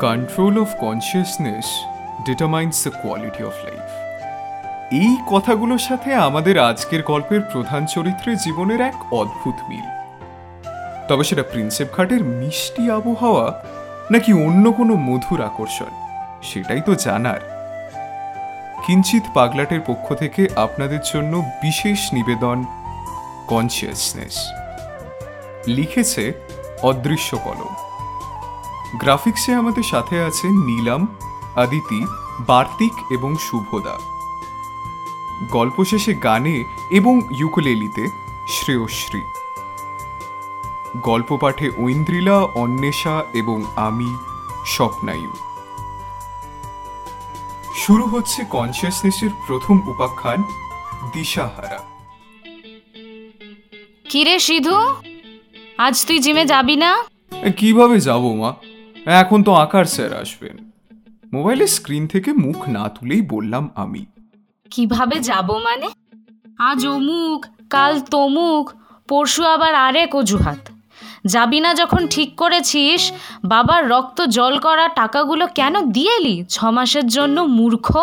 Control of consciousness determines the quality of life এই কথাগুলোর সাথে আমাদের আজকের গল্পের প্রধান চরিত্রের জীবনের এক অদ্ভুত মিল। তবে সেটা প্রিন্সেপ ঘাটের মিষ্টি আবহাওয়া নাকি অন্য কোনো মধুর আকর্ষণ, সেটাই তো জানার। কিঞ্চিত পাগলাটের পক্ষ থেকে আপনাদের জন্য বিশেষ নিবেদন কনসিয়াসনেস লিখেছে অদৃশ্য কলম। গ্রাফিক্সে আমাদের সাথে আছে নীলাম আদিতি বার্তিক এবং শুভদা। গল্প শেষে গানে এবং ইউকুলেলিতে শ্রেয়শ্রী। গল্প পাঠে ঐন্দ্রিলা অন্বেষা এবং আমি স্বপ্নায়ু। শুরু হচ্ছে কনসিয়াসনেসের প্রথম উপাখ্যান দিশাহারা। কিরে সিধু? আজ তুই জিমে যাবি না? কীভাবে যাব মা? এখন তো আকার স্যার আসবেন। মোবাইলের স্ক্রিন থেকে মুখ না তুলেই বললাম আমি। কীভাবে যাব মানে? আজ অমুক, কাল তমুক, পরশু আবার আরেক অজুহাত। যাবি না যখন ঠিক করেছিস, বাবার রক্ত জল করা টাকাগুলো কেন দিয়েলি ছ মাসের জন্য মূর্খ?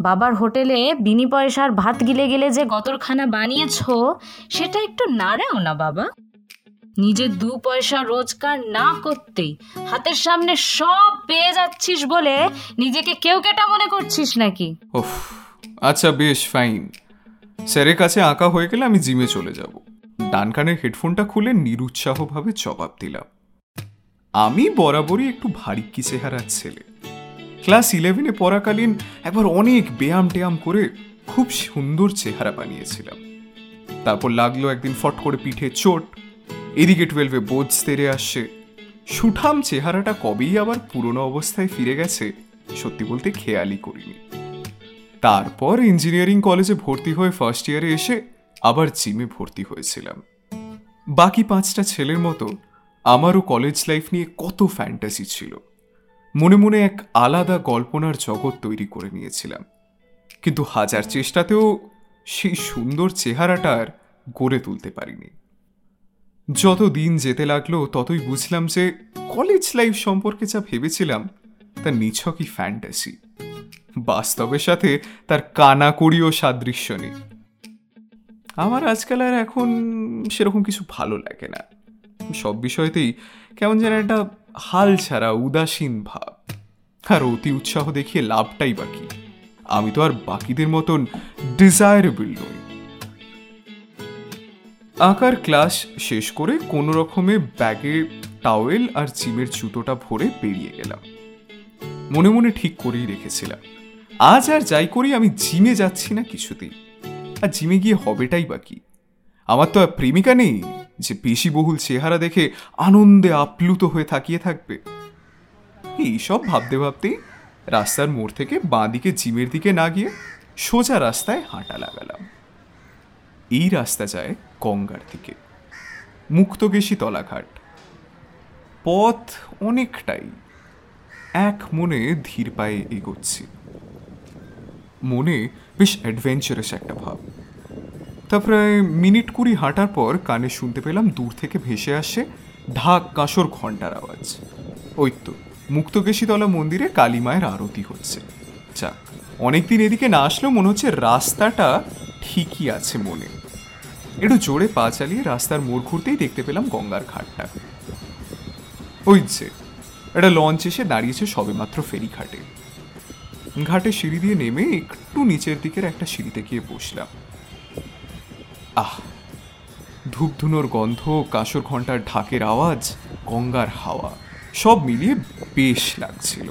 বাবার হোটেলে বিনি পয়সার ভাত গিলে গেলে যে গতরখানা বানিয়েছ, সেটা একটু নাড়াও না বাবা। নিজের দু পয়সা রোজগার না করতেই হাতের সামনে সব পেয়ে যাচ্ছিস বলে নিজেকে কেউ কেটা মনে করছিস নাকি? ওফ আচ্ছা বেশ ফাইন স্যারের কাছে আঁকা হয়ে গেলে আমি জিমে চলে যাব। ডান কানের হেডফোনটা খুলে নিরুৎসাহভাবে জবাব দিলাম। আমি বরাবরই একটু ভারিক্কি চেহারার ছেলে। ক্লাস ইলেভেনে পড়াকালীন একবার অনেক ব্যায়াম ট্যায়াম করে খুব সুন্দর চেহারা বানিয়েছিলাম। তারপর লাগল একদিন ফট করে পিঠে চোট এদিকে টুয়েলভে বোঝ তেরে আসছে। সুঠাম চেহারাটা কবেই আবার পুরনো অবস্থায় ফিরে গেছে, সত্যি বলতে খেয়ালই করিনি। তারপর ইঞ্জিনিয়ারিং কলেজে ভর্তি হয়ে ফার্স্ট ইয়ারে এসে আবার জিমে ভর্তি হয়েছিলাম। বাকি পাঁচটা ছেলের মতো আমারও কলেজ লাইফ নিয়ে কত ফ্যান্টাসি ছিল। মনে মনে এক আলাদা কল্পনার জগৎ তৈরি করে নিয়েছিলাম। কিন্তু হাজার চেষ্টাতেও সেই সুন্দর চেহারাটা আর গড়ে তুলতে পারিনি। যত দিন যেতে লাগল, ততই বুঝলাম যে কলেজ লাইফ সম্পর্কে যা ভেবেছিলাম, তা নিছকই ফ্যান্টাসি বাস্তবের সাথে তার কানাকড়িও সাদৃশ্য নেই। আমার আজকাল আর এখন সেরকম কিছু ভালো লাগে না। সব বিষয়তেই কেমন যেন একটা হাল ছাড়া উদাসীন ভাব। আর অতি উৎসাহ দেখিয়ে লাভটাই বাকি। আমি তো আর বাকিদের মতন ডিজায়ারেবল নই। আঁকার ক্লাস শেষ করে কোনো রকমে ব্যাগে টাওয়েল আর জিমের জুতোটা ভরে বেরিয়ে গেলাম। মনে মনে ঠিক করেই রেখেছিলাম। আজ আর যাই করি আমি জিমে যাচ্ছি না কিছুতেই। আর জিমে গিয়ে হবেটাই বাকি আমার তো আর প্রেমিকা নেই যে বেশি বহুল চেহারা দেখে আনন্দে আপ্লুত হয়ে থাকিয়ে থাকবে। এইসব ভাবতে ভাবতেই রাস্তার মোড় থেকে বাঁ দিকে জিমের দিকে না গিয়ে সোজা রাস্তায় হাঁটা লাগালাম। এই রাস্তা যায় গঙ্গার দিকে। মুক্তকেশী তলাঘাট। পথ অনেকটাই এক মনে ধীর পায়ে এগোচ্ছি। মনে বেশ অ্যাডভেঞ্চারাস একটা ভাব। তা প্রায় মিনিট কুড়ি হাঁটার পর কানে শুনতে পেলাম দূর থেকে ভেসে আসে ঢাক কাঁসর ঘণ্টার আওয়াজ। ওই তো মুক্তকেশীতলা মন্দিরে কালী মায়ের আরতি হচ্ছে। যাক অনেকদিন এদিকে না আসলেও মনে হচ্ছে রাস্তাটা ঠিকই আছে মনে। একটু জোরে পা চালিয়ে রাস্তার মোড় ঘুরতেই দেখতে পেলাম গঙ্গার ঘাটটা। ওই যে, একটা লঞ্চ এসে দাঁড়িয়েছে সবেমাত্র ফেরি ঘাটে ঘাটে সিঁড়ি দিয়ে নেমে একটু নিচের দিকের একটা সিঁড়িতে গিয়ে বসলাম। আহ, ধূপধুনোর গন্ধ, কাঁসর ঘণ্টার ঢাকের আওয়াজ, গঙ্গার হাওয়া, সব মিলিয়ে বেশ লাগছিল।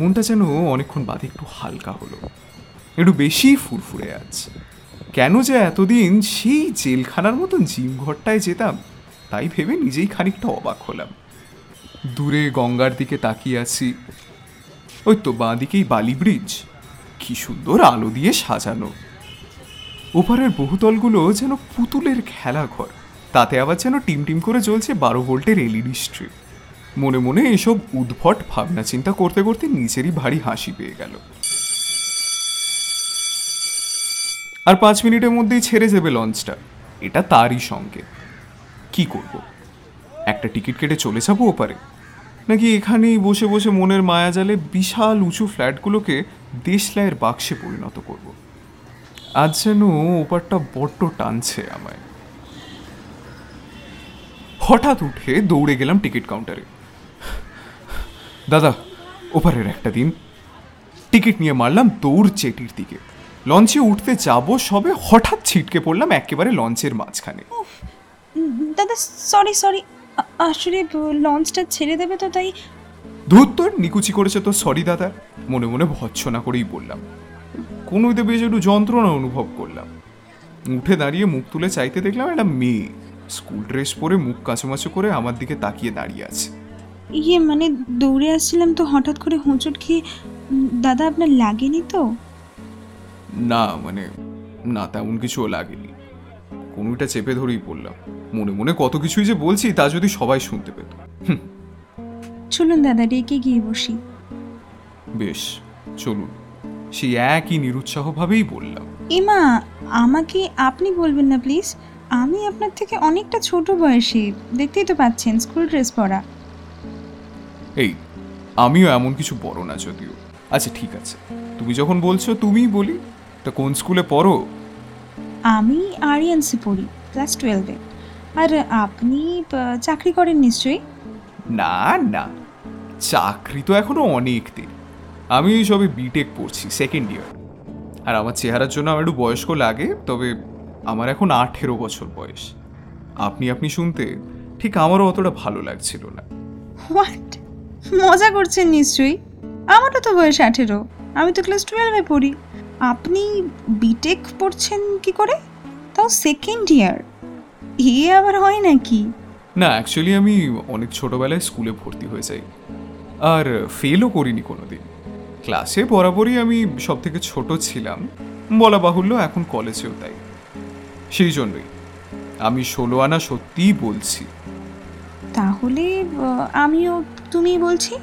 মনটা যেন অনেকক্ষণ বাদে একটু হালকা হলো। একটু বেশি ফুরফুরে আছে। কেন যে এতদিন সেই জেলখানার মতন জিম ঘরটায় যেতাম, তাই ভেবে নিজেই খানিকটা অবাক হলাম। দূরে গঙ্গার দিকে তাকিয়ে আছি। ওই তো বাঁ দিকেই বালি ব্রিজ। কি সুন্দর আলো দিয়ে সাজানো। ওপারের বহুতলগুলো যেন পুতুলের খেলাঘর, তাতে আবার যেন টিম টিম করে জ্বলছে বারো ভোল্টের এলইডি স্ট্রিপ মনে মনে এসব উদ্ভট ভাবনা চিন্তা করতে করতে নিজেরই ভারী হাসি পেয়ে গেল। আর পাঁচ মিনিটের মধ্যেই ছেড়ে যাবে লঞ্চটা। এটা তারই সঙ্গে। কি করব? একটা টিকিট কেটে চলে যাব ওপারে? নাকি এখানেই বসে বসে মনের মায়াজালে বিশাল উঁচু ফ্ল্যাটগুলোকে দেশলাইয়ের বাক্সে পরিণত করব। আজ যেন ওপারটা বড্ড টানছে আমায়। হঠাৎ উঠে দৌড়ে গেলাম টিকিট কাউন্টারে। দাদা, ওপারের একটা দিন। টিকিট নিয়ে মারলাম দৌড় চেটির দিকে। লঞ্চে উঠতে যাব সবে হঠাৎ ছিটকে পড়লাম একেবারে লঞ্চের মাঝখানে। দাদা সরি সরি আসলে লঞ্চটা ছেড়ে দেবে তো তাই ধূর তোর নিকুচি করেছে তো সরি দাদা। মনে মনে ভৎসনা করেই বললাম। কোনো বেশ একটু যন্ত্রণা অনুভব করলাম। উঠে দাঁড়িয়ে মুখ তুলে চাইতে দেখলাম একটা মেয়ে। স্কুল ড্রেস পরে মুখ কাঁচুমাচু করে আমার দিকে তাকিয়ে দাঁড়িয়ে আছে। ইয়ে মানে দৌড়ে আসছিলাম তো হঠাৎ করে হোঁচট খেয়ে দাদা আপনার লাগেনি তো? না মানে না তেমন কিছুও লাগেনি। কোনোটা চেপে ধরেই বললাম মনে মনে কত কিছুই যে বলছি তা যদি সবাই শুনতে পেত। চলুন দাদা রেখে গিয়ে বসি। বেশ চলুন। সেই একই নিরুৎসাহভাবেই বললাম। ইমা আমাকে আপনি বলবেন না প্লিজ? আমি আপনার থেকে অনেকটা ছোট বয়সী দেখতেই তো পাচ্ছেন স্কুল ড্রেস পরা। এই আমিও এমন কিছু বড় না যদিও। আচ্ছা ঠিক আছে। তুমি যখন বলছো তুমিই বলি। তা কোন স্কুলে পড়ো? আমি আরিয়ানসি পড়ি ক্লাস টুয়েলভে। আর আপনি চাকরি করেন নিশ্চয়ই? না না। চাকরি তো এখনও অনেক দিন। আমি সবে বিটেক পড়ছি সেকেন্ড ইয়ার আর আমার চেহারার জন্য আমার একটু বয়স্ক লাগে তবে আমার এখন আঠেরো বছর বয়স। আপনি আপনি শুনতে ঠিক আমারও অতটা ভালো লাগছিল না। হোয়াট মজা করছেন নিশ্চয়ই? আমারও তো বয়স আঠেরো। আমি তো ক্লাস টুয়েলভে পড়ি। আপনি বিটেক পড়ছেন কি করে? তাও সেকেন্ড ইয়ার এ আবার হয় নাকি? না অ্যাকচুয়ালি আমি অনেক ছোটবেলায় স্কুলে ভর্তি হয়ে যাই। আর ফেলও করিনি কোনো দিন ক্লাসে বরাবরই আমি সব থেকে ছোট ছিলাম। বলা বাহুল্য এখন কলেজেও তাই। সেই জন্যই আমি ষোলো আনা সত্যিই বলছি। তাহলে আমিও তুমি বলছি?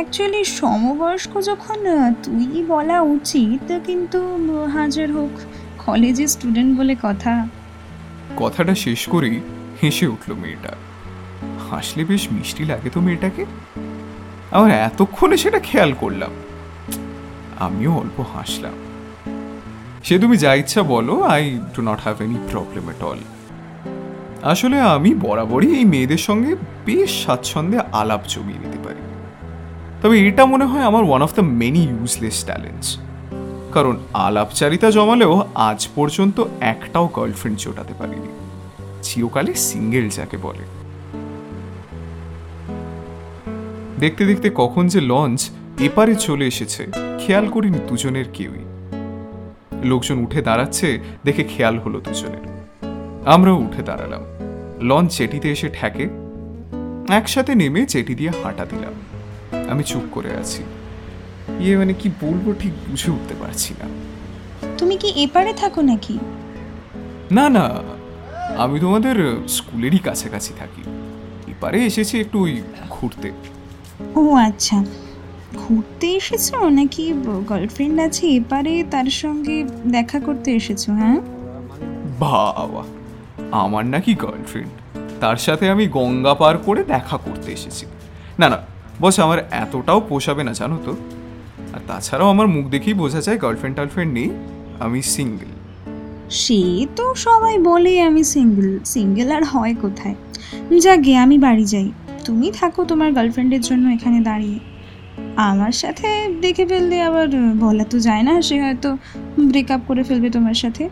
অ্যাকচুয়ালি সমবয়স্ক যখন তুই বলা উচিত, কিন্তু হাজার হোক কলেজের স্টুডেন্ট বলে কথা। কথাটা শেষ করেই হেসে উঠল মেয়েটা। হাসলে বেশ মিষ্টি লাগে তো মেয়েটাকে। আমার এতক্ষণে সেটা খেয়াল করলাম। আমিও অল্প হাসলাম। সে তুমি যা ইচ্ছা বলো I do not have any problem at all আসলে আমি বরাবরই এই মেয়েদের সঙ্গে বেশ স্বাচ্ছন্দ্যে আলাপ জমিয়ে নিতে পারি। তবে এটা মনে হয় আমার one of the many useless talents কারণ আলাপচারিতা জমালেও আজ পর্যন্ত একটাও গার্লফ্রেন্ড জোটাতে পারিনি। চিরকালে সিঙ্গেল যাকে বলে। দেখতে দেখতে কখন যে লঞ্চ এপারে চলে এসেছে, খেয়াল করিনি দুজনের কেউই। লোকজন উঠে দাঁড়াচ্ছে, দেখে খেয়াল হলো দুজনের। আমরাও উঠে দাঁড়ালাম। লঞ্চ চেটিতে এসে ঠেকে, একসাথে নেমে চেটি দিয়ে হাঁটা দিলাম। আমি চুপ করে আছি। ইয়ে মানে কি বলব ঠিক বুঝে উঠতে পারছি না। তুমি কি এপারে থাকো নাকি? না না আমি তোমাদের স্কুলেরই কাছাকাছি থাকি। এপারে এসেছি একটু ওই ঘুরতে। ও আচ্ছা ঘুরতে এসেছ নাকি গার্লফ্রেন্ড আছে এপারে তার সঙ্গে দেখা করতে এসেছ হ্যাঁ? বাবা আমার নাকি গার্লফ্রেন্ড তার সাথে আমি গঙ্গা পার করে দেখা করতে এসেছি। না না বস আমার এতটাও পোষাবে না জানো তো। আর তাছাড়াও আমার মুখ দেখেই বোঝা যায় গার্লফ্রেন্ড টার্লফ্রেন্ড নেই আমি সিঙ্গেল সে তো সবাই বলে আমি সিঙ্গেল সিঙ্গেল আর হয় কোথায়? যাকে আমি বাড়ি যাই। তুমি থাকো তোমার গার্লফ্রেন্ডের জন্য এখানে দাঁড়িয়ে। আমার সাথে দেখে ফেললে আবার বলা তো যায় না সে হয়তো ব্রেকআপ করে ফেলবে তোমার সাথে।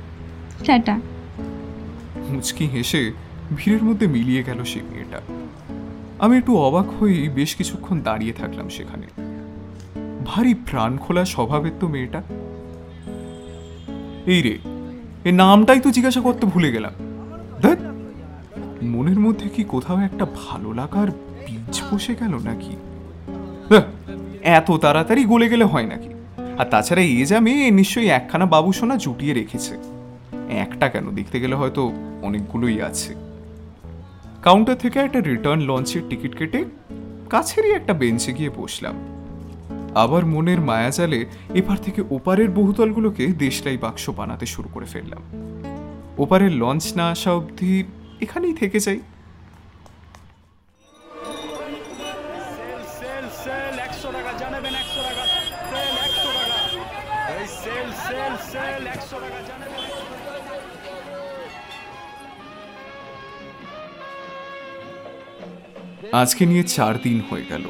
টাটা। মুচকি হেসে ভিড়ের মধ্যে মিলিয়ে গেল সে মেয়েটা। আমি একটু অবাক হয়ে বেশ কিছুক্ষণ দাঁড়িয়ে থাকলাম সেখানে। ভারী প্রাণ খোলা স্বভাবের তো মেয়েটা। এই রে এ নামটাই তো জিজ্ঞাসা করতে ভুলে গেলাম। মনের মধ্যে কি কোথাও একটা ভালো লাগার বীজ বসে গেল নাকি? এত তাড়াতাড়ি গলে গেলে হয় নাকি? আর তাছাড়া এ যা মেয়ে নিশ্চয়ই একখানা বাবু সোনা জুটিয়ে রেখেছে। একটা কেন দেখতে গেলে হয়তো অনেকগুলোই আছে। কাউন্টার থেকে একটা রিটার্ন লঞ্চের টিকিট কেটে কাছেরই একটা বেঞ্চে গিয়ে বসলাম। আবার মনের মায়াজালে এপার থেকে ওপারের বহুতলগুলোকে দেশলাই বাক্স বানাতে শুরু করে ফেললাম। ওপারের লঞ্চ না আসা অবধি এখানেই থেকে যাই। টাকা। আজকে নিয়ে চার দিন হয়ে গেল।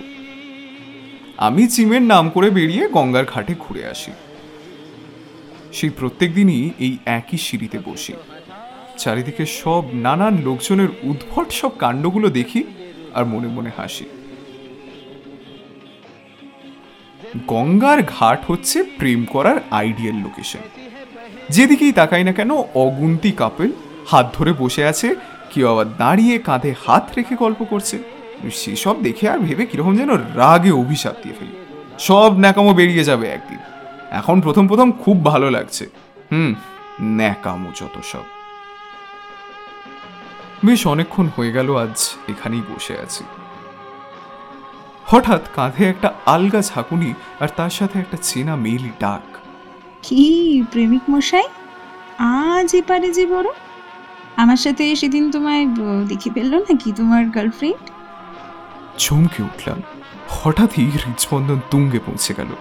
আমি চিমের নাম করে বেরিয়ে গঙ্গার ঘাটে ঘুরে আসি। সেই প্রত্যেক দিনই এই একই সিঁড়িতে বসি। চারিদিকে সব নানান লোকজনের উদ্ভট সব কাণ্ডগুলো দেখি আর মনে মনে হাসি। গঙ্গার ঘাট হচ্ছে প্রেম করার আইডিয়াল লোকেশন। যেদিকেই তাকাই না কেন অগুন্তি কাপেল হাত ধরে বসে আছে, কেউ আবার দাঁড়িয়ে কাঁধে হাত রেখে গল্প করছে। সেসব দেখে আর ভেবে কীরকম যেন রাগে অভিশাপ দিয়ে ফেলি। সব ন্যাকামো বেরিয়ে যাবে একদিন। এখন প্রথম প্রথম খুব ভালো লাগছে। হুম, ন্যাকামো যত সব। বেশ অনেকক্ষণ হয়ে গেল আজ এখানেই বসে আছি। হঠাৎ কাঁধে একটা আলগা ঝাঁকুনি আর তার সাথে একটা চেনা মেইলি ডাক। কি, প্রেমিক মশাই? আজ এপারে যে বড়? আমার সাথে সেদিন তোমায় দেখে ফেলল নাকি তোমার গার্লফ্রেন্ড চমকে উঠলাম হঠাৎই হৃদস্পন্দন তুঙ্গে পৌঁছে গেল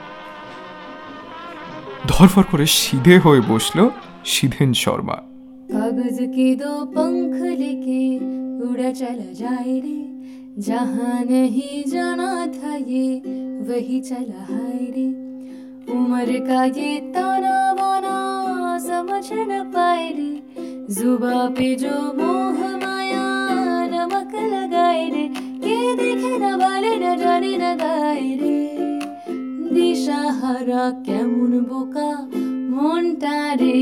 ধরফর করে সিধে হয়ে বসলো সিধেন শর্মা कागज के दो पंख लेके उड़ा चला जाए रे जहाँ नहीं जाना था ये वही चला हाय रे उम्र का ये ताना वाना समझ न पाए रे जुबा पे जो मोह माया नमक लगाए रे के देखे न वाले न जाने न गाए रे দিশা হারা কেমন বোকা মনটা রে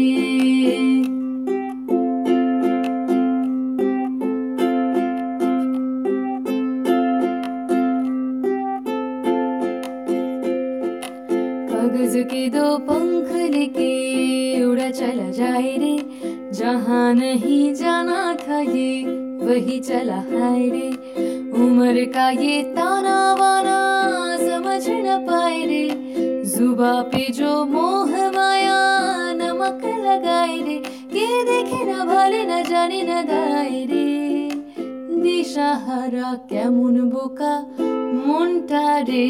कागज के दो पंख लेके उड़ा चला जाए रे जहाँ नहीं जाना था ये वही चला हाय रे उम्र का ये ताना वाना समझ न पाए रे जुबा पे जो मोह माया नमक लगाए रे के देखे न भाले न जाने न गाए रे দিশাহারা কেমন বোকা মনটা রে